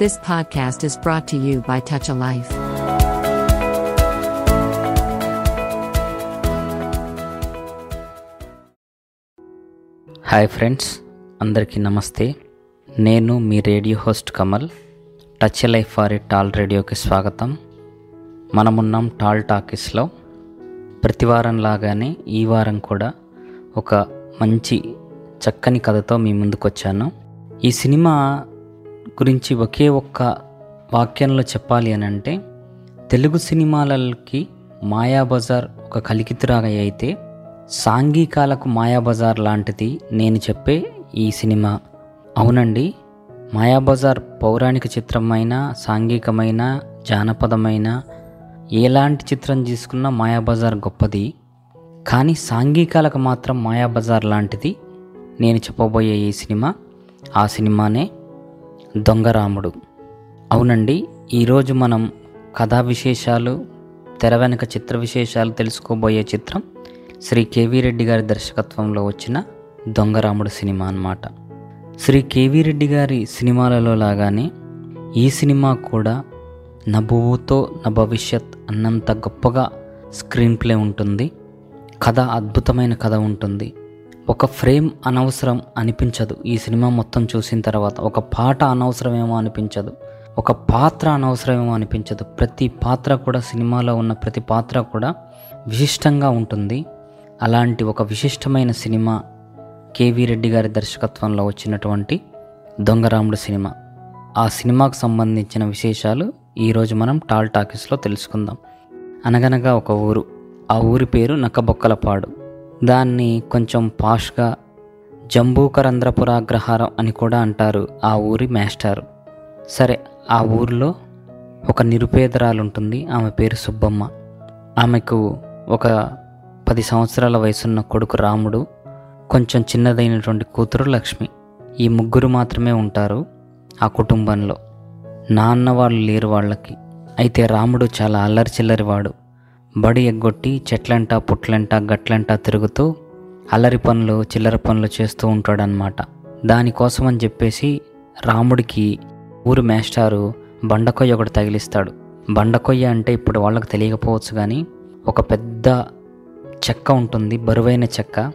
This podcast is brought to you by Touch a Life. Hi friends అందరికీ నమస్తే. నేను మీ radio host Kamal. Touch life for it all రేడియోకి స్వాగతం. మనమున్నాం tall టాకీస్లో ప్రతి వారం లాగానే ఈ వారం కూడా ఒక మంచి చక్కని కథతో మీ ముందుకు వచ్చాను ఈ సినిమా గురించి ఒకే ఒక్క వాక్యంలో చెప్పాలి అని అంటే తెలుగు సినిమాలకి మాయాబజార్ ఒక కలికితురాగా అయితే సాంఘికాలకు మాయాబజార్ లాంటిది నేను చెప్పే ఈ సినిమా. అవునండి మాయాబజార్ పౌరాణిక చిత్రమైన సాంఘికమైన జానపదమైన ఎలాంటి చిత్రం తీసుకున్నా మాయాబజార్ గొప్పది. కానీ సాంఘికాలకు మాత్రం మాయాబజార్ లాంటిది నేను చెప్పబోయే ఈ సినిమా ఆ సినిమానే. దొంగరాముడు అవునండి ఈరోజు మనం కథా విశేషాలు తెర వెనక చిత్ర విశేషాలు తెలుసుకోబోయే చిత్రం శ్రీ కేవీ రెడ్డి గారి దర్శకత్వంలో వచ్చిన దొంగరాముడు సినిమా అన్నమాట. శ్రీ కేవీ రెడ్డి గారి సినిమాలలో లాగానే ఈ సినిమా కూడా నభువుతో నా భవిష్యత్ అన్నంత గొప్పగా స్క్రీన్ ప్లే ఉంటుంది. కథ అద్భుతమైన కథ ఉంటుంది. ఒక ఫ్రేమ్ అనవసరం అనిపించదు. ఈ సినిమా మొత్తం చూసిన తర్వాత ఒక పాట అనవసరమేమో అనిపించదు. ఒక పాత్ర అనవసరమేమో అనిపించదు. ప్రతి పాత్ర కూడా సినిమాలో ఉన్న ప్రతి పాత్ర కూడా విశిష్టంగా ఉంటుంది. అలాంటి ఒక విశిష్టమైన సినిమా కేవీ రెడ్డి గారి దర్శకత్వంలో వచ్చినటువంటి దొంగరాముడు సినిమా. ఆ సినిమాకు సంబంధించిన విశేషాలు ఈరోజు మనం టాల్ టాకీస్లో తెలుసుకుందాం. అనగనగా ఒక ఊరు. ఆ ఊరి పేరు నక్కబొక్కలపాడు. దాన్ని కొంచెం పాష్గా జంబూకరంధ్రపురాగ్రహారం అని కూడా అంటారు ఆ ఊరి మాస్టర్. సరే ఆ ఊరిలో ఒక నిరుపేదరాలు ఉంటుంది ఆమె పేరు సుబ్బమ్మ. ఆమెకు ఒక పది సంవత్సరాల వయసున్న కొడుకు రాముడు కొంచెం చిన్నదైనటువంటి కూతురు లక్ష్మి. ఈ ముగ్గురు మాత్రమే ఉంటారు ఆ కుటుంబంలో. నాన్న వాళ్ళు లేరు వాళ్ళకి. అయితే రాముడు చాలా అల్లరి చిల్లరివాడు. బడి ఎగ్గొట్టి చెట్లంట పుట్లంట గట్లంట తిరుగుతూ అల్లరి పనులు చిల్లర పనులు చేస్తూ ఉంటాడనమాట దానికోసం అని చెప్పేసి రాముడికి ఊరు మేస్టారు బండకొయ్య ఒకటి తగిలిస్తాడు. బండకొయ్య అంటే ఇప్పుడు వాళ్ళకి తెలియకపోవచ్చు కానీ ఒక పెద్ద చెక్క ఉంటుంది బరువైన చెక్క.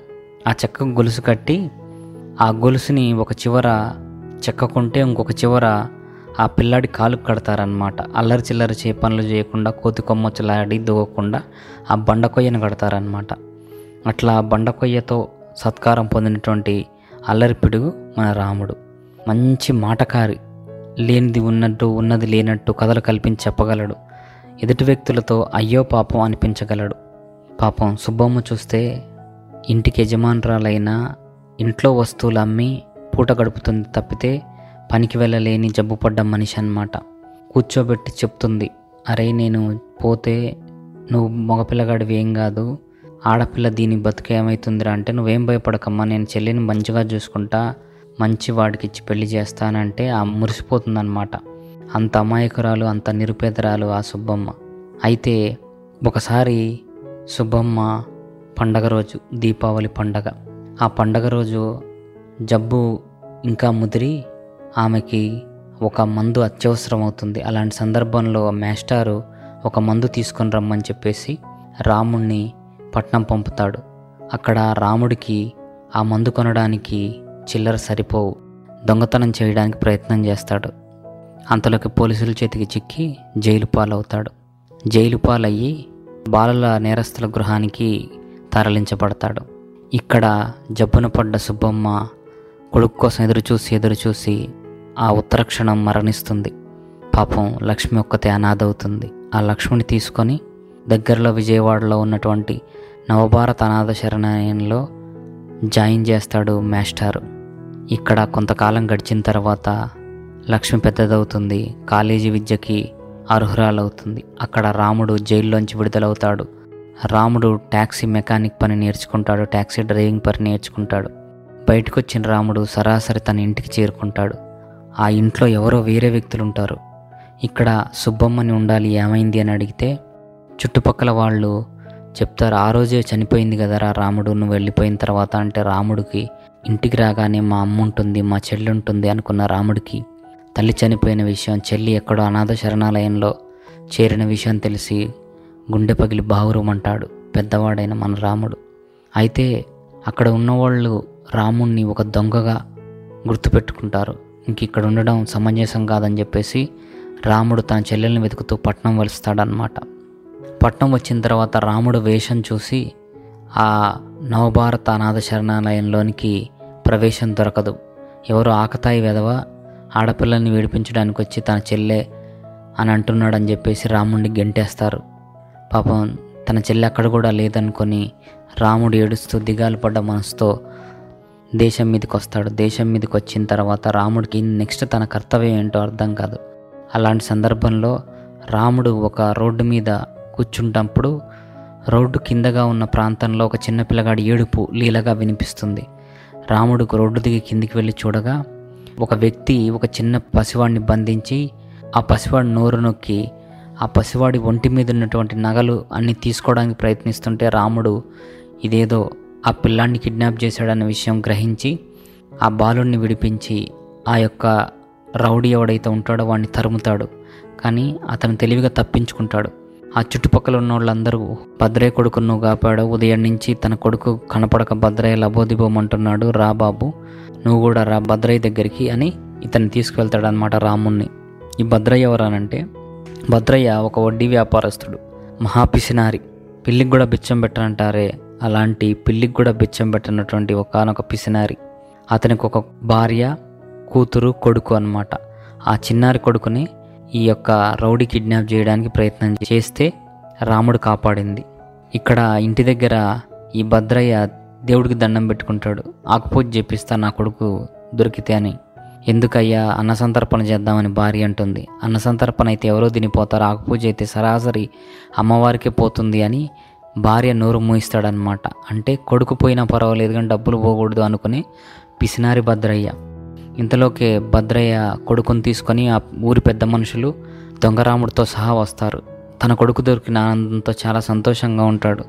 ఆ చెక్కకు గొలుసు కట్టి ఆ గొలుసుని ఒక చివర చెక్కకుంటే ఇంకొక చివర ఆ పిల్లాడి కాలు కడతారనమాట అల్లరి చిల్లరి చే పనులు చేయకుండా కోతి కొమ్మొచ్చలాడి దూగకుండా ఆ బండ కొయ్యను కడతారనమాట అట్లా ఆ బండకొయ్యతో సత్కారం పొందినటువంటి అల్లరి పిడుగు మన రాముడు. మంచి మాటకారి లేనిది ఉన్నట్టు ఉన్నది లేనట్టు కథలు కల్పించి చెప్పగలడు. ఎదుటి వ్యక్తులతో అయ్యో పాపం అనిపించగలడు. పాపం సుబ్బమ్మ చూస్తే ఇంటికి యజమానురాలైన ఇంట్లో వస్తువులు అమ్మి పూట గడుపుతుంది తప్పితే పనికి వెళ్ళలేని జబ్బు పడ్డ మనిషి అనమాట కూర్చోబెట్టి చెప్తుంది అరే నేను పోతే నువ్వు మగపిల్లగాడివి ఏం కాదు. ఆడపిల్ల దీని బతుకు ఏమవుతుందిరా అంటే నువ్వేం భయపడకమ్మా నేను చెల్లిని మంచిగా చూసుకుంటా మంచి వాడికి ఇచ్చి పెళ్ళి చేస్తానంటే ఆ మురిసిపోతుందన్నమాట. అంత అమాయకురాలు అంత నిరుపేదరాలు ఆ సుబ్బమ్మ. అయితే ఒకసారి సుబ్బమ్మ పండగ రోజు దీపావళి పండగ. ఆ పండగ రోజు జబ్బు ఇంకా ముదిరి ఆమెకి ఒక మందు అత్యవసరం అవుతుంది అలాంటి సందర్భంలో మేస్టారు ఒక మందు తీసుకొని రమ్మని చెప్పేసి రాముణ్ణి పట్నం పంపుతాడు. అక్కడ రాముడికి ఆ మందు కొనడానికి చిల్లర సరిపోవు. దొంగతనం చేయడానికి ప్రయత్నం చేస్తాడు. అంతలోకి పోలీసుల చేతికి చిక్కి జైలు పాలవుతాడు. జైలు పాలయ్యి బాలల నేరస్తుల గృహానికి తరలించబడతాడు. ఇక్కడ జబ్బున పడ్డ సుబ్బమ్మ కొడుకు కోసం ఎదురుచూసి ఎదురుచూసి ఆ ఉత్తర క్షణం మరణిస్తుంది. పాపం లక్ష్మి ఒక్కతే అనాథవుతుంది. ఆ లక్ష్మిని తీసుకొని దగ్గరలో విజయవాడలో ఉన్నటువంటి నవభారత అనాథ శరణాలయంలో జాయిన్ చేస్తాడు మాస్టారు. ఇక్కడ కొంతకాలం గడిచిన తర్వాత లక్ష్మి పెద్దదవుతుంది. కాలేజీ విద్యకి అర్హురాలవుతుంది. అక్కడ రాముడు జైల్లోంచి విడుదలవుతాడు. రాముడు ట్యాక్సీ మెకానిక్ పని నేర్చుకుంటాడు ట్యాక్సీ డ్రైవింగ్ పని నేర్చుకుంటాడు. బయటకు వచ్చిన రాముడు సరాసరి తన ఇంటికి చేరుకుంటాడు. ఆ ఇంట్లో ఎవరో వేరే వ్యక్తులు ఉంటారు ఇక్కడ సుబ్బమ్మని ఉండాలి ఏమైంది అని అడిగితే చుట్టుపక్కల వాళ్ళు చెప్తారు ఆ రోజే చనిపోయింది కదరా రాముడు నువ్వు వెళ్ళిపోయిన తర్వాత అంటే రాముడికి ఇంటికి రాగానే మా అమ్మ ఉంటుంది మా చెల్లి ఉంటుంది అనుకున్న రాముడికి తల్లి చనిపోయిన విషయం చెల్లి ఎక్కడో అనాథ శరణాలయంలో చేరిన విషయం తెలిసి గుండె పగిలి బావురమంటాడు పెద్దవాడైన మన రాముడు. అయితే అక్కడ ఉన్నవాళ్ళు రాముణ్ణి ఒక దొంగగా గుర్తుపెట్టుకుంటారు. ఇంక ఇక్కడ ఉండడం సమంజసం కాదని చెప్పేసి రాముడు తన చెల్లెల్ని వెతుకుతూ పట్నం వలుస్తాడనమాట పట్నం వచ్చిన తర్వాత రాముడు వేషం చూసి ఆ నవభారత అనాథ శరణాలయంలోనికి ప్రవేశం దొరకదు. ఎవరో ఆకతాయి వెధవ ఆడపిల్లల్ని విడిపించడానికి వచ్చి తన చెల్లె అని అంటున్నాడని చెప్పేసి రాముడిని గెంటేస్తారు. పాపం తన చెల్లె అక్కడ కూడా లేదనుకొని రాముడు ఏడుస్తూ దిగాలు పడ్డ మనసుతో దేశం మీదకి వస్తాడు దేశం మీదకి వచ్చిన తర్వాత రాముడికి నెక్స్ట్ తన కర్తవ్యం ఏంటో అర్థం కాదు. అలాంటి సందర్భంలో రాముడు ఒక రోడ్డు మీద కూర్చుంటప్పుడు రోడ్డు కిందగా ఉన్న ప్రాంతంలో ఒక చిన్న పిల్లగాడి ఏడుపు లీలగా వినిపిస్తుంది. రాముడుకు రోడ్డు దిగి కిందికి వెళ్ళి చూడగా ఒక వ్యక్తి ఒక చిన్న పసివాడిని బంధించి ఆ పసివాడి నోరు నొక్కి ఆ పసివాడి ఒంటి మీద ఉన్నటువంటి నగలు అన్ని తీసుకోవడానికి ప్రయత్నిస్తుంటే రాముడు ఇదేదో ఆ పిల్లాన్ని కిడ్నాప్ చేశాడన్న విషయం గ్రహించి ఆ బాలుడిని విడిపించి ఆ యొక్క రౌడీ ఎవడైతే ఉంటాడో వాడిని తరుముతాడు. కానీ అతను తెలివిగా తప్పించుకుంటాడు. ఆ చుట్టుపక్కల ఉన్న వాళ్ళందరూ భద్రయ్య కొడుకు నువ్వు కాపాడు. ఉదయం నుంచి తన కొడుకు కనపడక భద్రయ్య లబోదిబోమంటున్నాడు. రా బాబు నువ్వు కూడా రా భద్రయ్య దగ్గరికి అని ఇతన్ని తీసుకువెళ్తాడు అనమాట రాముణ్ణి. ఈ భద్రయ్య ఎవరనంటే భద్రయ్య ఒక వడ్డీ వ్యాపారస్తుడు. మహాపిసినారి పిల్లికి కూడా బిచ్చం పెట్టనంటారే. అలాంటి పిల్లికి కూడా బిచ్చం పెట్టినటువంటి ఒకనొక పిసినారి. అతనికి ఒక భార్య కూతురు కొడుకు అన్నమాట. ఆ చిన్నారి కొడుకుని ఈ యొక్క రౌడీ కిడ్నాప్ చేయడానికి ప్రయత్నం చేస్తే రాముడు కాపాడింది. ఇక్కడ ఇంటి దగ్గర ఈ భద్రయ్య దేవుడికి దండం పెట్టుకుంటాడు. ఆకుపూజ చేపిస్తా నా కొడుకు దొరికితే అని. ఎందుకయ్యా అన్నసంతర్పణ చేద్దామని భార్య అంటుంది. అన్నసంతర్పణ అయితే ఎవరో తినిపోతారు. ఆకుపూజ అయితే సరాసరి అమ్మవారికే పోతుంది అని భార్య నోరు మూయిస్తాడనమాట అంటే కొడుకు పోయినా పర్వాలేదు కానీ డబ్బులు పోకూడదు అనుకుని పిసినారి భద్రయ్య. ఇంతలోకే భద్రయ్య కొడుకుని తీసుకొని ఆ ఊరి పెద్ద మనుషులు దొంగరాముడితో సహా వస్తారు. తన కొడుకు దొరికిన ఆనందంతో చాలా సంతోషంగా ఉంటాడు.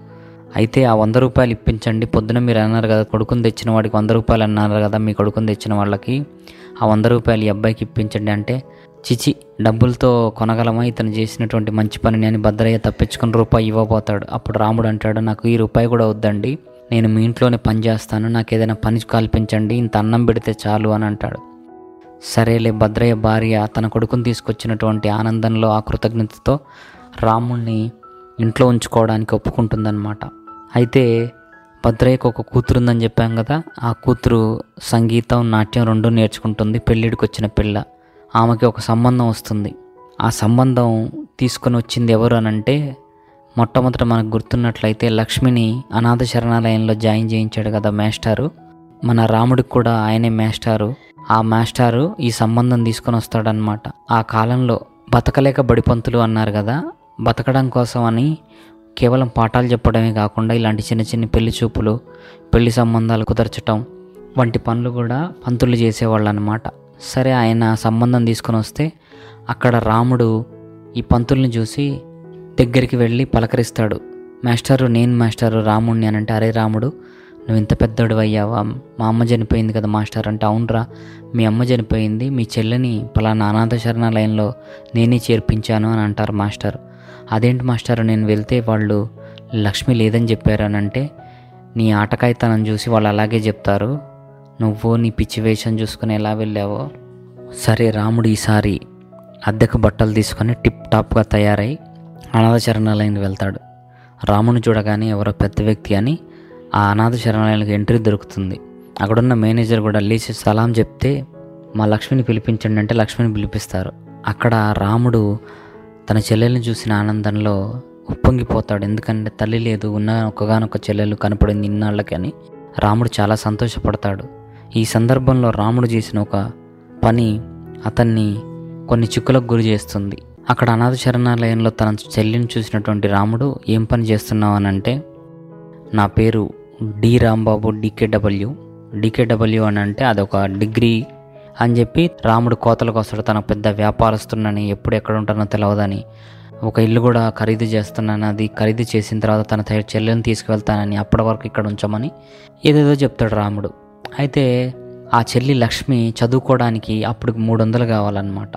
అయితే ఆ వంద రూపాయలు ఇప్పించండి పొద్దున మీరు అన్నారు కదా కొడుకుని తెచ్చిన వాడికి వంద రూపాయలు అన్నారు కదా మీ కొడుకుని తెచ్చిన వాళ్ళకి ఆ వంద రూపాయలు ఈ అబ్బాయికి ఇప్పించండి అంటే చిచి డబ్బులతో కొనగలమా? ఇతను చేసినటువంటి మంచి పనిని అని భద్రయ్య తప్పించుకుని రూపాయి ఇవ్వబోతాడు. అప్పుడు రాముడు అంటాడు నాకు ఈ రూపాయి కూడా వద్దండి. నేను మీ ఇంట్లోనే పని చేస్తాను. నాకు ఏదైనా పని కల్పించండి. ఇంత అన్నం పెడితే చాలు అని అంటాడు. సరేలే భద్రయ్య భార్య తన కొడుకుని తీసుకొచ్చినటువంటి ఆనందంలో ఆ కృతజ్ఞతతో రాముణ్ణి ఇంట్లో ఉంచుకోవడానికి ఒప్పుకుంటుందన్నమాట. అయితే భద్రయ్యకు ఒక కూతురు ఉందని చెప్పాం కదా ఆ కూతురు సంగీతం నాట్యం రెండూ నేర్చుకుంటుంది. పెళ్ళిడికి వచ్చిన పిల్ల. ఆమెకి ఒక సంబంధం వస్తుంది. ఆ సంబంధం తీసుకొని వచ్చింది ఎవరు అని అంటే మొట్టమొదట మనకు గుర్తున్నట్లయితే లక్ష్మిని అనాథ శరణాలయంలో జాయిన్ చేయించాడు కదా మేస్టారు. మన రాముడికి కూడా ఆయనే మేస్టారు. ఆ మాస్టారు ఈ సంబంధం తీసుకొని వస్తాడనమాట ఆ కాలంలో బతకలేక బడిపంతులు అన్నారు కదా బతకడం కోసం అని కేవలం పాఠాలు చెప్పడమే కాకుండా ఇలాంటి చిన్న చిన్న పెళ్ళి చూపులు పెళ్ళి సంబంధాలు కుదర్చటం వంటి పనులు కూడా పంతులు చేసేవాళ్ళు అనమాట సరే ఆయన సంబంధం తీసుకొని వస్తే అక్కడ రాముడు ఈ పంతుల్ని చూసి దగ్గరికి వెళ్ళి పలకరిస్తాడు. మాస్టారు నేను మాస్టారు రాముడిని అని అంటే అరే రాముడు నువ్వు ఇంత పెద్దోడు అయ్యావా మా అమ్మ చనిపోయింది కదా మాస్టర్ అంటే అవునరా మీ అమ్మ చనిపోయింది మీ చెల్లెని పలానా అనాథ శరణాలయంలో నేనే చేర్పించాను అని అంటారు మాస్టర్. అదేంటి మాస్టర్ నేను వెళ్తే వాళ్ళు లక్ష్మి లేదని చెప్పారు అని అంటే నీ ఆటకాయితనం చూసి వాళ్ళు అలాగే చెప్తారు నువ్వు నీ పిచ్చి వేషం చూసుకుని ఎలా వెళ్ళావో? సరే రాముడు ఈసారి అద్దెకు బట్టలు తీసుకొని టిప్ టాప్గా తయారై అనాథ శరణాలయానికి వెళ్తాడు. రాముని చూడగానే ఎవరో పెద్ద వ్యక్తి అని ఆ అనాథ శరణాలయానికి ఎంట్రీ దొరుకుతుంది. అక్కడున్న మేనేజర్ కూడా లేచి సలాం చెప్తే మా లక్ష్మిని పిలిపించండి అంటే లక్ష్మిని పిలిపిస్తారు. అక్కడ రాముడు తన చెల్లెల్ని చూసిన ఆనందంలో ఉప్పొంగిపోతాడు. ఎందుకంటే తల్లి లేదు ఉన్న ఒక్కగానొక్క చెల్లెలు కనపడింది ఇన్నాళ్ళకి అని రాముడు చాలా సంతోషపడతాడు. ఈ సందర్భంలో రాముడు చేసిన ఒక పని అతన్ని కొన్ని చిక్కులకు గురి చేస్తుంది. అక్కడ అనాథ శరణాలయంలో తన చెల్లిని చూసినటువంటి రాముడు ఏం పని చేస్తున్నావు? అని అంటే నా పేరు డి రాంబాబు డీకేడబ్ల్యూ డీకేడబ్ల్యూ అని అంటే అదొక డిగ్రీ అని చెప్పి రాముడు కోతలకు వస్తాడు. తన పెద్ద వ్యాపారస్తున్నని ఎప్పుడు ఎక్కడ ఉంటానో తెలియదని ఒక ఇల్లు కూడా ఖరీదు చేస్తున్నాను. అది ఖరీదు చేసిన తర్వాత తన చెల్లెని తీసుకువెళ్తానని అప్పటి వరకు ఇక్కడ ఉంచమని ఏదేదో చెప్తాడు రాముడు. అయితే ఆ చెల్లి లక్ష్మి చదువుకోవడానికి అప్పుడు మూడు వందలు కావాలన్నమాట.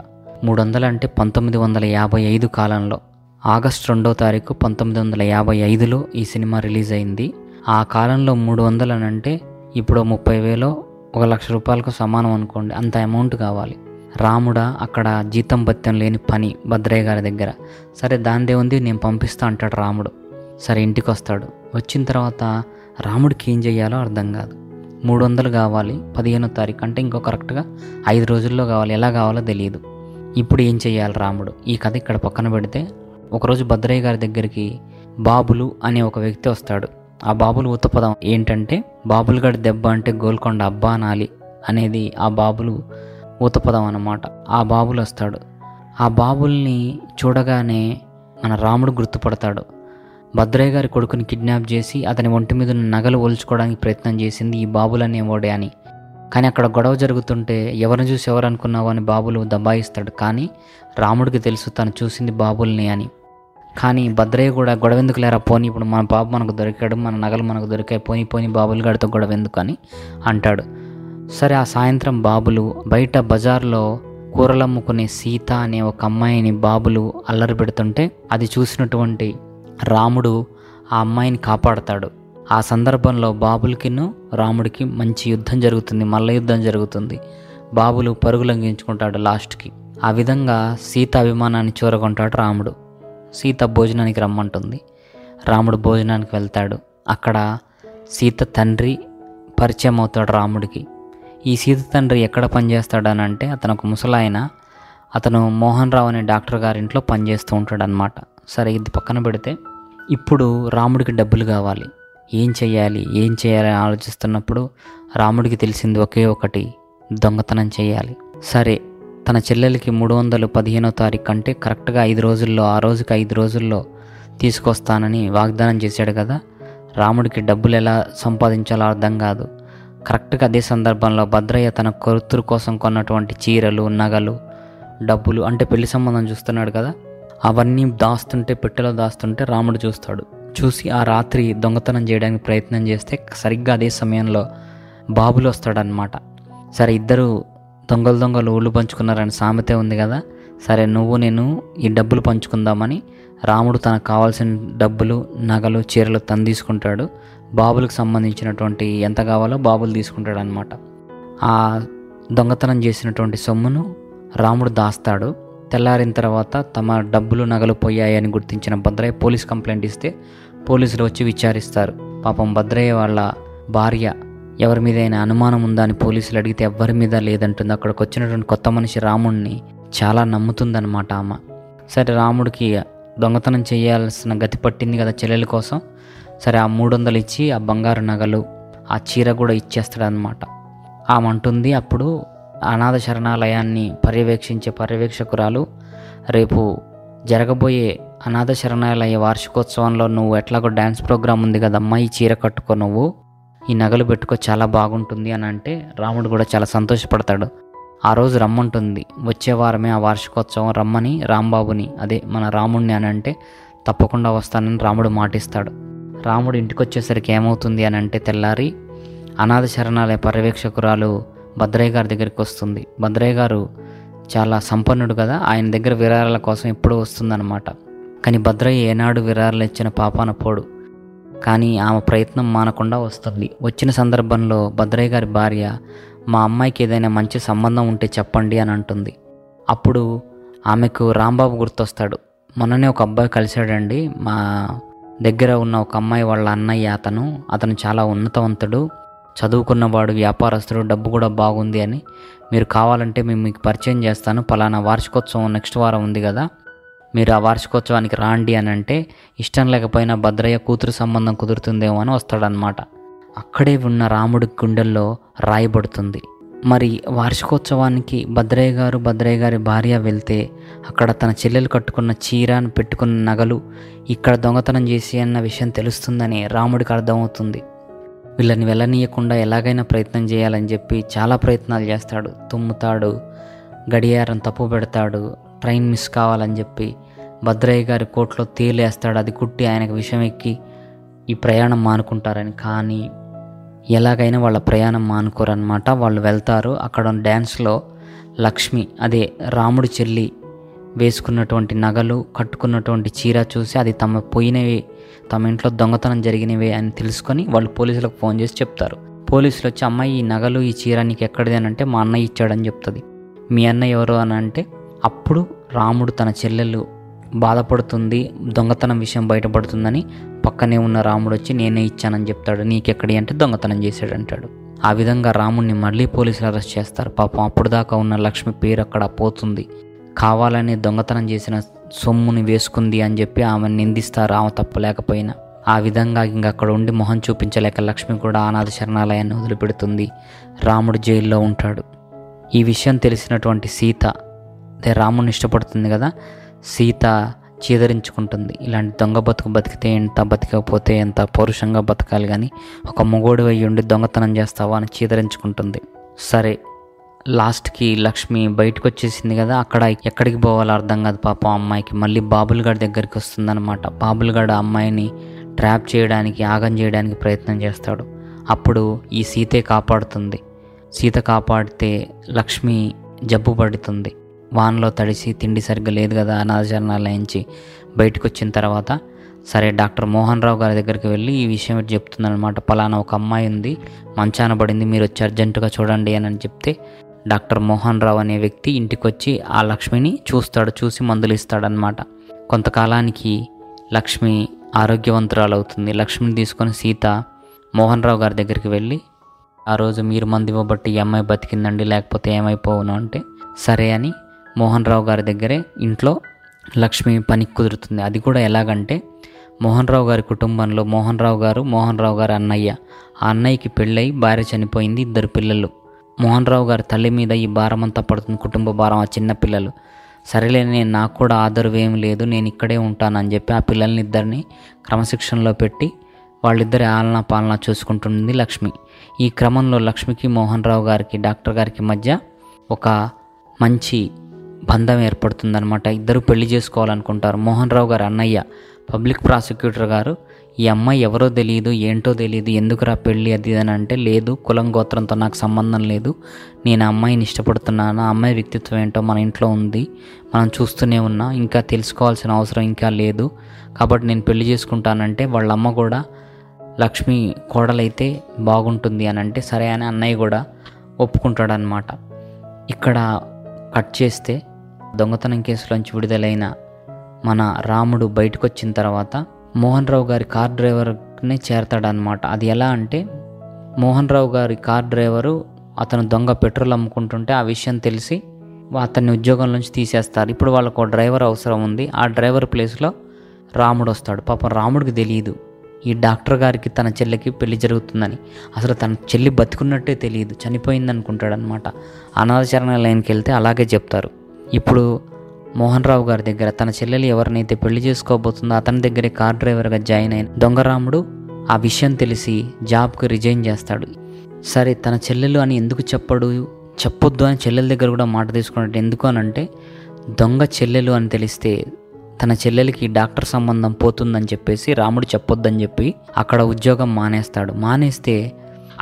మూడు వందలు అంటే పంతొమ్మిది వందల యాభై ఐదు కాలంలో. ఆగస్ట్ రెండో తారీఖు పంతొమ్మిది వందల యాభై ఐదులో ఈ సినిమా రిలీజ్ అయింది. ఆ కాలంలో మూడు వందలు అని అంటే ఇప్పుడు ముప్పై వేలో ఒక లక్ష రూపాయలకు సమానం అనుకోండి అంత అమౌంట్ కావాలి. రాముడా అక్కడ జీతం భత్యం లేని పని భద్రయ్య గారి దగ్గర. సరే దాందే ఉంది నేను పంపిస్తా అంటాడు రాముడు. సరే ఇంటికి వస్తాడు వచ్చిన తర్వాత రాముడికి ఏం చేయాలో అర్థం కాదు. మూడు వందలు కావాలి పదిహేనో తారీఖు అంటే ఇంకో కరెక్ట్గా ఐదు రోజుల్లో కావాలి. ఎలా కావాలో తెలియదు. ఇప్పుడు ఏం చేయాలి రాముడు? ఈ కథ ఇక్కడ పక్కన పెడితే ఒకరోజు భద్రయ్య గారి దగ్గరికి బాబులు అనే ఒక వ్యక్తి వస్తాడు. ఆ బాబులు ఉత్తపదం ఏంటంటే బాబులు దెబ్బ అంటే గోల్కొండ అబ్బా నాలి అనేది ఆ బాబులు ఊతపదం అన్నమాట. ఆ బాబులు వస్తాడు. ఆ బాబుల్ని చూడగానే మన రాముడు గుర్తుపడతాడు. భద్రయ్య గారి కొడుకుని కిడ్నాప్ చేసి అతని ఒంటి మీద ఉన్న నగలు ఒలుచుకోవడానికి ప్రయత్నం చేసింది ఈ బాబులనేవాడే అని. కానీ అక్కడ గొడవ జరుగుతుంటే ఎవరిని చూసి ఎవరు అనుకున్నావు అని బాబులు దబాయిస్తాడు. కానీ రాముడికి తెలుసు తను చూసింది బాబుల్ని అని. కానీ భద్రయ్య కూడా గొడవ ఎందుకు లేరా పోనీ ఇప్పుడు మన బాబు మనకు దొరికాడు మన నగలు మనకు దొరికాయి పోనీ పోనీ బాబులు గడితో గొడవ ఎందుకు అని అంటాడు. సరే ఆ సాయంత్రం బాబులు బయట బజార్లో కూరలమ్ముకునే సీత అనే ఒక అమ్మాయిని బాబులు అల్లరి పెడుతుంటే అది చూసినటువంటి రాముడు ఆ అమ్మాయిని కాపాడతాడు. ఆ సందర్భంలో బాబులకిను రాముడికి మంచి యుద్ధం జరుగుతుంది మల్ల యుద్ధం జరుగుతుంది. బాబులు పరుగు లంఘించుకుంటాడు లాస్ట్కి. ఆ విధంగా సీత అభిమానాన్ని చూరగొంటాడు రాముడు. సీత భోజనానికి రమ్మంటుంది. రాముడు భోజనానికి వెళ్తాడు. అక్కడ సీత తండ్రి పరిచయం అవుతాడు రాముడికి. ఈ సీత తండ్రి ఎక్కడ పనిచేస్తాడనంటే అతను ఒక ముసలాయన అతను మోహన్ రావు అనే డాక్టర్ గారి ఇంట్లో పనిచేస్తూ ఉంటాడనమాట సరే ఇది పక్కన పెడితే ఇప్పుడు రాముడికి డబ్బులు కావాలి. ఏం చేయాలి? ఏం చేయాలి ఆలోచిస్తున్నప్పుడు రాముడికి తెలిసింది ఒకే ఒకటి దొంగతనం చేయాలి. సరే తన చెల్లెలకి మూడు వందలు పదిహేనో తారీఖు అంటే కరెక్ట్గా ఐదు రోజుల్లో ఆ రోజుకి ఐదు రోజుల్లో తీసుకొస్తానని వాగ్దానం చేశాడు కదా? రాముడికి డబ్బులు ఎలా సంపాదించాలో అర్థం కాదు. కరెక్ట్గా అదే సందర్భంలో భద్రయ్య తన కొరుతురు కోసం కొన్నటువంటి చీరలు నగలు డబ్బులు అంటే పెళ్ళి సంబంధం చూస్తున్నాడు కదా? అవన్నీ దాస్తుంటే పెట్టెలో దాస్తుంటే రాముడు చూస్తాడు. చూసి ఆ రాత్రి దొంగతనం చేయడానికి ప్రయత్నం చేస్తే సరిగ్గా అదే సమయంలో బాబులు వస్తాడనమాట సరే ఇద్దరు దొంగలు దొంగలు ఊళ్ళు పంచుకున్నారని సామెతే ఉంది కదా? సరే నువ్వు నేను ఈ డబ్బులు పంచుకుందామని రాముడు తనకు కావాల్సిన డబ్బులు నగలు చీరలు తను తీసుకుంటాడు. బాబులకు సంబంధించినటువంటి ఎంత కావాలో బాబులు తీసుకుంటాడు అనమాట ఆ దొంగతనం చేసినటువంటి సొమ్మును రాముడు దాస్తాడు. తెల్లారిన తర్వాత తమ డబ్బులు నగలు పోయాయని గుర్తించిన భద్రయ్య పోలీస్ కంప్లైంట్ ఇస్తే పోలీసులు వచ్చి విచారిస్తారు. పాపం భద్రయ్య వాళ్ళ భార్య ఎవరి మీదైనా అనుమానం ఉందా అని పోలీసులు అడిగితే ఎవరి మీద లేదంటుంది. అక్కడికి వచ్చినటువంటి కొత్త మనిషి రాముడిని చాలా నమ్ముతుందన్నమాట ఆమె. సరే రాముడికి దొంగతనం చేయాల్సిన గతి పట్టింది కదా చెల్లెల కోసం. సరే ఆ మూడు వందలు ఇచ్చి ఆ బంగారు నగలు ఆ చీర కూడా ఇచ్చేస్తాడనమాట ఆమె అంటుంది అప్పుడు అనాథ శరణాలయాన్ని పర్యవేక్షించే పర్యవేక్షకురాలు రేపు జరగబోయే అనాథ శరణాలయ వార్షికోత్సవంలో నువ్వు ఎట్లాగో డ్యాన్స్ ప్రోగ్రామ్ ఉంది కదమ్మా ఈ చీర కట్టుకో నువ్వు. ఈ నగలు పెట్టుకో చాలా బాగుంటుంది అని అంటే రాముడు కూడా చాలా సంతోషపడతాడు. ఆ రోజు రమ్మంటుంది. వచ్చే వారమే ఆ వార్షికోత్సవం రమ్మని రాంబాబుని అదే మన రాముడిని అని అంటే తప్పకుండా వస్తానని రాముడు మాటిస్తాడు. రాముడు ఇంటికి వచ్చేసరికి ఏమవుతుంది అని అంటే తెల్లారి అనాథ శరణాలయ పర్యవేక్షకురాలు భద్రయ్య గారి దగ్గరికి వస్తుంది. భద్రయ్య గారు చాలా సంపన్నుడు కదా ఆయన దగ్గర విరాళాల కోసం ఎప్పుడూ వస్తుందన్నమాట. కానీ భద్రయ్య ఏనాడు విరాళాలు ఇచ్చిన పాపాన పోడు. కానీ ఆమె ప్రయత్నం మానకుండా వస్తుంది. వచ్చిన సందర్భంలో భద్రయ్య గారి భార్య మా అమ్మాయికి ఏదైనా మంచి సంబంధం ఉంటే చెప్పండి అని అంటుంది. అప్పుడు ఆమెకు రాంబాబు గుర్తొస్తాడు. మొన్ననే ఒక అబ్బాయి కలిశాడండి. మా దగ్గర ఉన్న ఒక అమ్మాయి వాళ్ళ అన్నయ్య అతను. అతను చాలా ఉన్నతవంతుడు. చదువుకున్నవాడు వ్యాపారస్తుడు డబ్బు కూడా బాగుంది అని. మీరు కావాలంటే మేము మీకు పరిచయం చేస్తాను. పలానా వార్షికోత్సవం నెక్స్ట్ వారం ఉంది కదా. మీరు ఆ వార్షికోత్సవానికి రాండి అని అంటే ఇష్టం లేకపోయినా భద్రయ్య కూతురు సంబంధం కుదురుతుందేమో అని వస్తాడనమాట అక్కడే ఉన్న రాముడి గుండెల్లో రాయబడుతుంది. మరి వార్షికోత్సవానికి భద్రయ్య గారు భద్రయ్య గారి భార్య వెళ్తే అక్కడ తన చెల్లెలు కట్టుకున్న చీరను పెట్టుకున్న నగలు ఇక్కడ దొంగతనం చేసి అన్న విషయం తెలుస్తుందని రాముడికి అర్థమవుతుంది. వీళ్ళని వెళ్ళనీయకుండా ఎలాగైనా ప్రయత్నం చేయాలని చెప్పి చాలా ప్రయత్నాలు చేస్తాడు. తుమ్ముతాడు గడియారం తప్పు పెడతాడు ట్రైన్ మిస్ కావాలని చెప్పి భద్రయ్య గారి కోట్లో తేలేస్తాడు అది కుట్టి ఆయనకు విషం ఎక్కి ఈ ప్రయాణం మానుకుంటారని. కానీ ఎలాగైనా వాళ్ళ ప్రయాణం మానుకోరనమాట వాళ్ళు వెళ్తారు. అక్కడ డ్యాన్స్లో లక్ష్మి అదే రాముడి చెల్లి వేసుకున్నటువంటి నగలు కట్టుకున్నటువంటి చీర చూసి అది తమ పోయినవి తమ ఇంట్లో దొంగతనం జరిగినవి అని తెలుసుకొని వాళ్ళు పోలీసులకు ఫోన్ చేసి చెప్తారు. పోలీసులు వచ్చి అమ్మాయి ఈ నగలు ఈ చీర నీకు ఎక్కడిది? అని అంటే మా అన్నయ్య ఇచ్చాడని చెప్తుంది. మీ అన్నయ్య ఎవరు? అని అంటే అప్పుడు రాముడు తన చెల్లెలు బాధపడుతుంది దొంగతనం విషయం బయటపడుతుందని పక్కనే ఉన్న రాముడు వచ్చి నేనే ఇచ్చానని చెప్తాడు నీకెక్కడి అంటే దొంగతనం చేశాడు అంటాడు. ఆ విధంగా రాముడిని మళ్ళీ పోలీసులు అరెస్ట్ చేస్తారు. పాపం అప్పుడు దాకా ఉన్న లక్ష్మి పేరు అక్కడ పోతుంది. కావాలని దొంగతనం చేసిన సొమ్ముని వేసుకుంది అని చెప్పి ఆమెను నిందిస్తారు. ఆమె తప్పలేకపోయినా ఆ విధంగా ఇంక అక్కడ ఉండి మొహం చూపించలేక లక్ష్మి కూడా అనాథ శరణాలయాన్ని వదిలిపెడుతుంది. రాముడు జైల్లో ఉంటాడు. ఈ విషయం తెలిసినటువంటి సీత అదే రాముని ఇష్టపడుతుంది కదా సీత చీదరించుకుంటుంది. ఇలాంటి దొంగ బతుకు బతికితే ఎంత బతికకపోతే ఎంత పౌరుషంగా బతకాలి కానీ ఒక మొగోడు అయ్యి ఉండి దొంగతనం చేస్తావా అని చీదరించుకుంటుంది. సరే లాస్ట్కి లక్ష్మి బయటకు వచ్చేసింది కదా అక్కడ ఎక్కడికి పోవాలో అర్థం కాదు పాపం అమ్మాయికి. మళ్ళీ బాబుల్ దగ్గరికి వస్తుందన్నమాట. బాబుల్ అమ్మాయిని ట్రాప్ చేయడానికి ఆగం చేయడానికి ప్రయత్నం చేస్తాడు. అప్పుడు ఈ సీతే కాపాడుతుంది. సీత కాపాడితే లక్ష్మి జబ్బు పడుతుంది. వానలో తడిసి తిండి సరిగ్గా లేదు కదా అనాథశరణాలయించి బయటకు వచ్చిన తర్వాత సరే డాక్టర్ మోహన్ రావు గారి దగ్గరికి వెళ్ళి ఈ విషయం చెప్తుందనమాట పలానా ఒక అమ్మాయి ఉంది మంచాన పడింది మీరు వచ్చి అర్జెంటుగా చూడండి అని చెప్తే డాక్టర్ మోహన్ రావు అనే వ్యక్తి ఇంటికొచ్చి ఆ లక్ష్మిని చూస్తాడు చూసి మందులు ఇస్తాడనమాట కొంతకాలానికి లక్ష్మి ఆరోగ్యవంతురాలు అవుతుంది లక్ష్మిని తీసుకొని సీత మోహన్ రావు గారి దగ్గరికి వెళ్ళి ఆ రోజు మీరు మంది ఇవ్వబట్టి ఈ అమ్మాయి బతికిందండి లేకపోతే ఏమైపోవును? అంటే సరే అని మోహన్ రావు గారి దగ్గరే ఇంట్లో లక్ష్మి పనికి కుదురుతుంది. అది కూడా ఎలాగంటే మోహన్ రావు గారి కుటుంబంలో మోహన్ రావు గారు మోహన్ రావు గారి అన్నయ్య. ఆ అన్నయ్యకి పెళ్ళై భార్య చనిపోయింది ఇద్దరు పిల్లలు. మోహన్ రావు గారి తల్లి మీద ఈ భారం అంతా పడుతుంది కుటుంబ భారం ఆ చిన్నపిల్లలు సరేలే నేను నాకు కూడా ఆదరవు ఏం లేదు నేను ఇక్కడే ఉంటానని చెప్పి ఆ పిల్లల్ని ఇద్దరిని క్రమశిక్షణలో పెట్టి వాళ్ళిద్దరి ఆలనా పాలన చూసుకుంటుంది లక్ష్మి. ఈ క్రమంలో లక్ష్మికి మోహన్ రావు గారికి డాక్టర్ గారికి మధ్య ఒక మంచి బంధం ఏర్పడుతుందన్నమాట. ఇద్దరు పెళ్ళి చేసుకోవాలనుకుంటారు. మోహన్ రావు గారు అన్నయ్య పబ్లిక్ ప్రాసిక్యూటర్ గారు. ఈ అమ్మాయి ఎవరో తెలియదు ఏంటో తెలియదు ఎందుకురా పెళ్ళి అది ఇది అని అంటే లేదు కులం గోత్రంతో నాకు సంబంధం లేదు. నేను అమ్మాయిని ఇష్టపడుతున్నాను? ఆ అమ్మాయి వ్యక్తిత్వం ఏంటో మన ఇంట్లో ఉంది. మనం చూస్తూనే ఉన్నా ఇంకా తెలుసుకోవాల్సిన అవసరం ఇంకా లేదు. కాబట్టి నేను పెళ్ళి చేసుకుంటానంటే వాళ్ళ అమ్మ కూడా లక్ష్మి కోడలైతే బాగుంటుంది అని అంటే సరే అని అన్నయ్య కూడా ఒప్పుకుంటాడనమాట ఇక్కడ కట్ చేస్తే దొంగతనం కేసులోంచి విడుదలైన మన రాముడు బయటకు వచ్చిన తర్వాత మోహన్ రావు గారి కార్ డ్రైవర్నే చేరతాడనమాట అది ఎలా అంటే మోహన్ రావు గారి కార్ డ్రైవరు అతను దొంగ పెట్రోల్ అమ్ముకుంటుంటే ఆ విషయం తెలిసి అతన్ని ఉద్యోగం నుంచి తీసేస్తారు. ఇప్పుడు వాళ్ళకు ఒక డ్రైవర్ అవసరం ఉంది. ఆ డ్రైవర్ ప్లేస్లో రాముడు వస్తాడు. పాపం రాముడికి తెలియదు. ఈ డాక్టర్ గారికి తన చెల్లికి పెళ్ళి జరుగుతుందని. అసలు తన చెల్లి బతుకున్నట్టే తెలియదు. చనిపోయింది అనుకుంటాడు అనాథచరణ లైన్కి వెళ్తే అలాగే చెప్తారు. ఇప్పుడు మోహన్ రావు గారి దగ్గర తన చెల్లెలు ఎవరినైతే పెళ్ళి చేసుకోబోతుందో అతని దగ్గరే కార్ డ్రైవర్గా జాయిన్ అయిన దొంగరాముడు ఆ విషయం తెలిసి జాబ్కి రిజైన్ చేస్తాడు. సరే తన చెల్లెలు అని ఎందుకు చెప్పడు? చెప్పొద్దు అని చెల్లెల దగ్గర కూడా మాట తీసుకున్నట్టు ఎందుకు అని అంటే దొంగ చెల్లెలు అని తెలిస్తే తన చెల్లెలకి డాక్టర్ సంబంధం పోతుందని చెప్పేసి రాముడు చెప్పొద్దని చెప్పి అక్కడ ఉద్యోగం మానేస్తాడు. మానేస్తే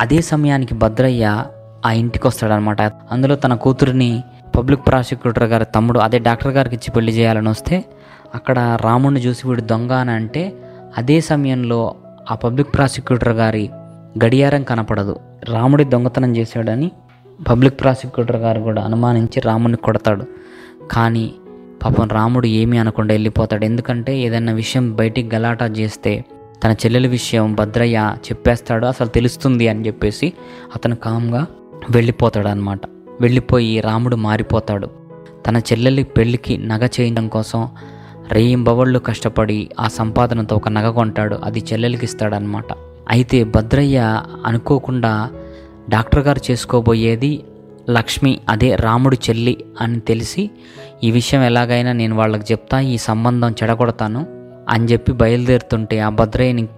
అదే సమయానికి భద్రయ్య ఆ ఇంటికి వస్తాడనమాట అందులో తన కూతురిని పబ్లిక్ ప్రాసిక్యూటర్ గారి తమ్ముడు అదే డాక్టర్ గారికి ఇచ్చి పెళ్ళి చేయాలని వస్తే అక్కడ రాముడిని చూసి వీడు దొంగ అని అంటే అదే సమయంలో ఆ పబ్లిక్ ప్రాసిక్యూటర్ గారి గడియారం కనపడదు. రాముడి దొంగతనం చేశాడని పబ్లిక్ ప్రాసిక్యూటర్ గారు కూడా అనుమానించి రాముడిని కొడతాడు. కానీ పాపం రాముడు ఏమీ అనకుండా వెళ్ళిపోతాడు. ఎందుకంటే ఏదైనా విషయం బయటికి గలాటా చేస్తే తన చెల్లెల విషయం భద్రయ్య చెప్పేస్తాడు అసలు తెలుస్తుంది అని చెప్పేసి అతను కామ్గా వెళ్ళిపోతాడు అనమాట వెళ్ళిపోయి రాముడు మారిపోతాడు. తన చెల్లెలి పెళ్ళికి నగ చేయడం కోసం రేయింబవళ్ళు కష్టపడి ఆ సంపాదనతో ఒక నగ కొంటాడు. అది చెల్లెలికి ఇస్తాడనమాట అయితే భద్రయ్య అనుకోకుండా డాక్టర్ గారు చేసుకోబోయేది లక్ష్మి అదే రాముడు చెల్లి అని తెలిసి ఈ విషయం ఎలాగైనా నేను వాళ్ళకి చెప్తా ఈ సంబంధం చెడగొడతాను అని చెప్పి బయలుదేరుతుంటే ఆ భద్రయ్యని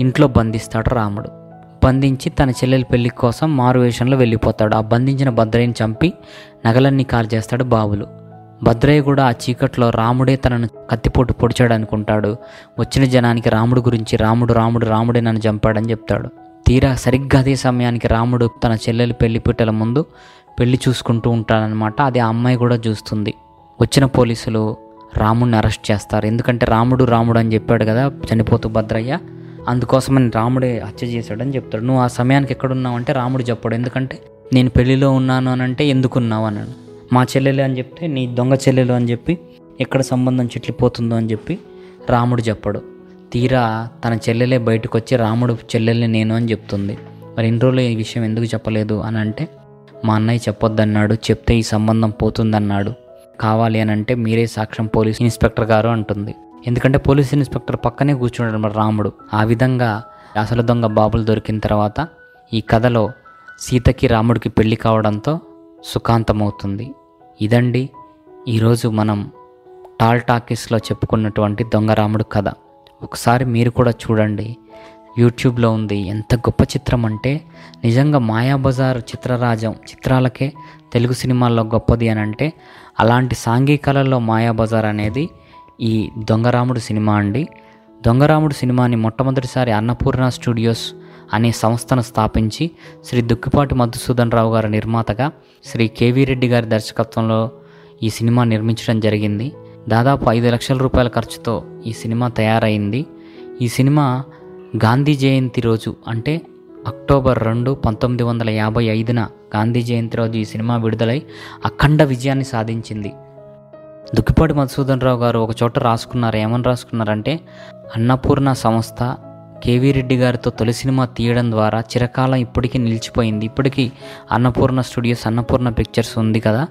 ఇంట్లో బంధిస్తాడు రాముడు. బంధించి తన చెల్లెలి పెళ్ళి కోసం మారు వేషంలో వెళ్ళిపోతాడు. ఆ బంధించిన భద్రయ్యని చంపి నగలన్నీ కాల్ చేస్తాడు బాబులు భద్రయ్య కూడా ఆ చీకట్లో రాముడే తనను కత్తిపోటు పొడిచాడు అనుకుంటాడు వచ్చిన జనానికి రాముడు గురించి రాముడు రాముడు రాముడే నన్ను చంపాడని చెప్తాడు. తీరా సరిగ్గా అదే సమయానికి రాముడు తన చెల్లెలు పెళ్ళి పిట్టల ముందు పెళ్ళి చూసుకుంటూ ఉంటాడనమాట అది ఆ అమ్మాయి కూడా చూస్తుంది. వచ్చిన పోలీసులు రాముడిని అరెస్ట్ చేస్తారు. ఎందుకంటే రాముడు రాముడు అని చెప్పాడు కదా చనిపోతూ భద్రయ్య. అందుకోసమని రాముడే హత్య చేశాడని చెప్తాడు. నువ్వు ఆ సమయానికి ఎక్కడున్నావు అంటే రాముడు చెప్పాడు. ఎందుకంటే నేను పెళ్ళిలో ఉన్నాను అని అంటే ఎందుకున్నావు? అన్నాడు. మా చెల్లెలు అని చెప్తే నీ దొంగ చెల్లెలు అని చెప్పి ఎక్కడ సంబంధం చిట్లిపోతుందో అని చెప్పి రాముడు చెప్పడు. తీరా తన చెల్లెలే బయటకు వచ్చి రాముడు చెల్లెల్ని నేను అని చెప్తుంది. మరి ఇన్ని రోజులు ఈ విషయం ఎందుకు చెప్పలేదు? అని అంటే మా అన్నయ్య చెప్పొద్దన్నాడు చెప్తే ఈ సంబంధం పోతుందన్నాడు. కావాలి అని అంటే మీరే సాక్ష్యం పోలీస్ ఇన్స్పెక్టర్ గారు అంటుంది. ఎందుకంటే పోలీస్ ఇన్స్పెక్టర్ పక్కనే కూర్చున్నాడు మరి రాముడు. ఆ విధంగా అసలు దొంగ బాబులు దొరికిన తర్వాత ఈ కథలో సీతకి రాముడికి పెళ్ళి కావడంతో సుఖాంతమవుతుంది. ఇదండి ఈరోజు మనం టాల్ టాకీస్లో చెప్పుకున్నటువంటి దొంగ రాముడు కథ. ఒకసారి మీరు కూడా చూడండి. యూట్యూబ్లో ఉంది. ఎంత గొప్ప చిత్రం అంటే నిజంగా మాయాబజార్ చిత్రరాజం చిత్రాలకే తెలుగు సినిమాల్లో గొప్పది అని అంటే అలాంటి సాంఘికలలో మాయాబజార్ అనేది ఈ దొంగరాముడు సినిమా అండి. దొంగరాముడు సినిమాని మొట్టమొదటిసారి అన్నపూర్ణ స్టూడియోస్ అనే సంస్థను స్థాపించి శ్రీ దుక్కిపాటి మధుసూదన్ రావు గారి నిర్మాతగా శ్రీ కేవీ రెడ్డి గారి దర్శకత్వంలో ఈ సినిమా నిర్మించడం జరిగింది. దాదాపు ఐదు లక్షల రూపాయల ఖర్చుతో ఈ సినిమా తయారైంది. ఈ సినిమా గాంధీ జయంతి రోజు అంటే అక్టోబర్ రెండు పంతొమ్మిది వందల యాభై ఐదున గాంధీ జయంతి రోజు ఈ సినిమా విడుదలై అఖండ విజయాన్ని సాధించింది. దుక్కిపాటి మధుసూదన్ రావు గారు ఒక చోట రాసుకున్నారు. ఏమని రాసుకున్నారంటే అన్నపూర్ణ సంస్థ కేవీ రెడ్డి గారితో తొలి సినిమా తీయడం ద్వారా చిరకాలం ఇప్పటికీ నిలిచిపోయింది. ఇప్పటికీ అన్నపూర్ణ స్టూడియోస్ అన్నపూర్ణ పిక్చర్స్ ఉంది కదా?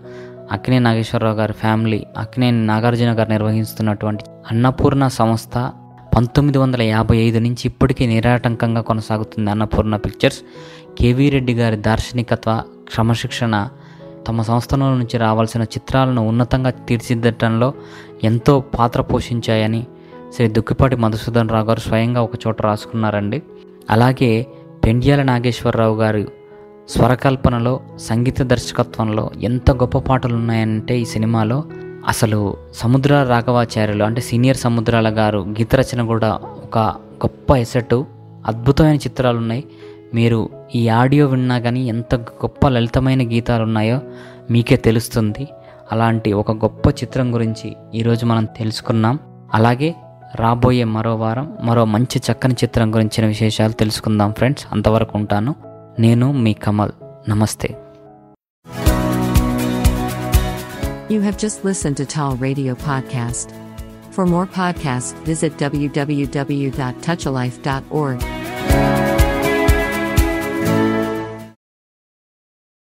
అక్కినే నాగేశ్వరరావు గారి ఫ్యామిలీ అక్కినే నాగార్జున గారు నిర్వహిస్తున్నటువంటి అన్నపూర్ణ సంస్థ పంతొమ్మిది వందల యాభై ఐదు నుంచి ఇప్పటికీ నిరాటంకంగా కొనసాగుతుంది అన్నపూర్ణ పిక్చర్స్. కేవీ రెడ్డి గారి దార్శనికత్వ క్రమశిక్షణ తమ సంస్థల నుంచి రావాల్సిన చిత్రాలను ఉన్నతంగా తీర్చిదిద్దటంలో ఎంతో పాత్ర పోషించాయని శ్రీ దుక్కిపాటి మధుసూదన్ రావు గారు స్వయంగా ఒక చోట రాసుకున్నారండి. అలాగే పెండ్యాల నాగేశ్వరరావు గారు స్వరకల్పనలో సంగీత దర్శకత్వంలో ఎంత గొప్ప పాటలు ఉన్నాయంటే ఈ సినిమాలో అసలు సముద్రాల రాఘవాచార్యులు అంటే సీనియర్ సముద్రాల గారు గీత రచన కూడా ఒక గొప్ప ఎసెట్ అద్భుతమైన చిత్రాలు ఉన్నాయి మీరు ఈ ఆడియో విన్నా కానీ ఎంత గొప్ప లలితమైన గీతాలు ఉన్నాయో మీకే తెలుస్తుంది. అలాంటి ఒక గొప్ప చిత్రం గురించి ఈరోజు మనం తెలుసుకున్నాం అలాగే రాబోయే మరో వారం మరో మంచి చక్కని చిత్రం గురించిన విశేషాలు తెలుసుకుందాం ఫ్రెండ్స్. అంతవరకు ఉంటాను. నేను మీ కమల్. నమస్తే. You have just listened to Tall Radio Podcast. For more podcasts, visit www.touchalife.org.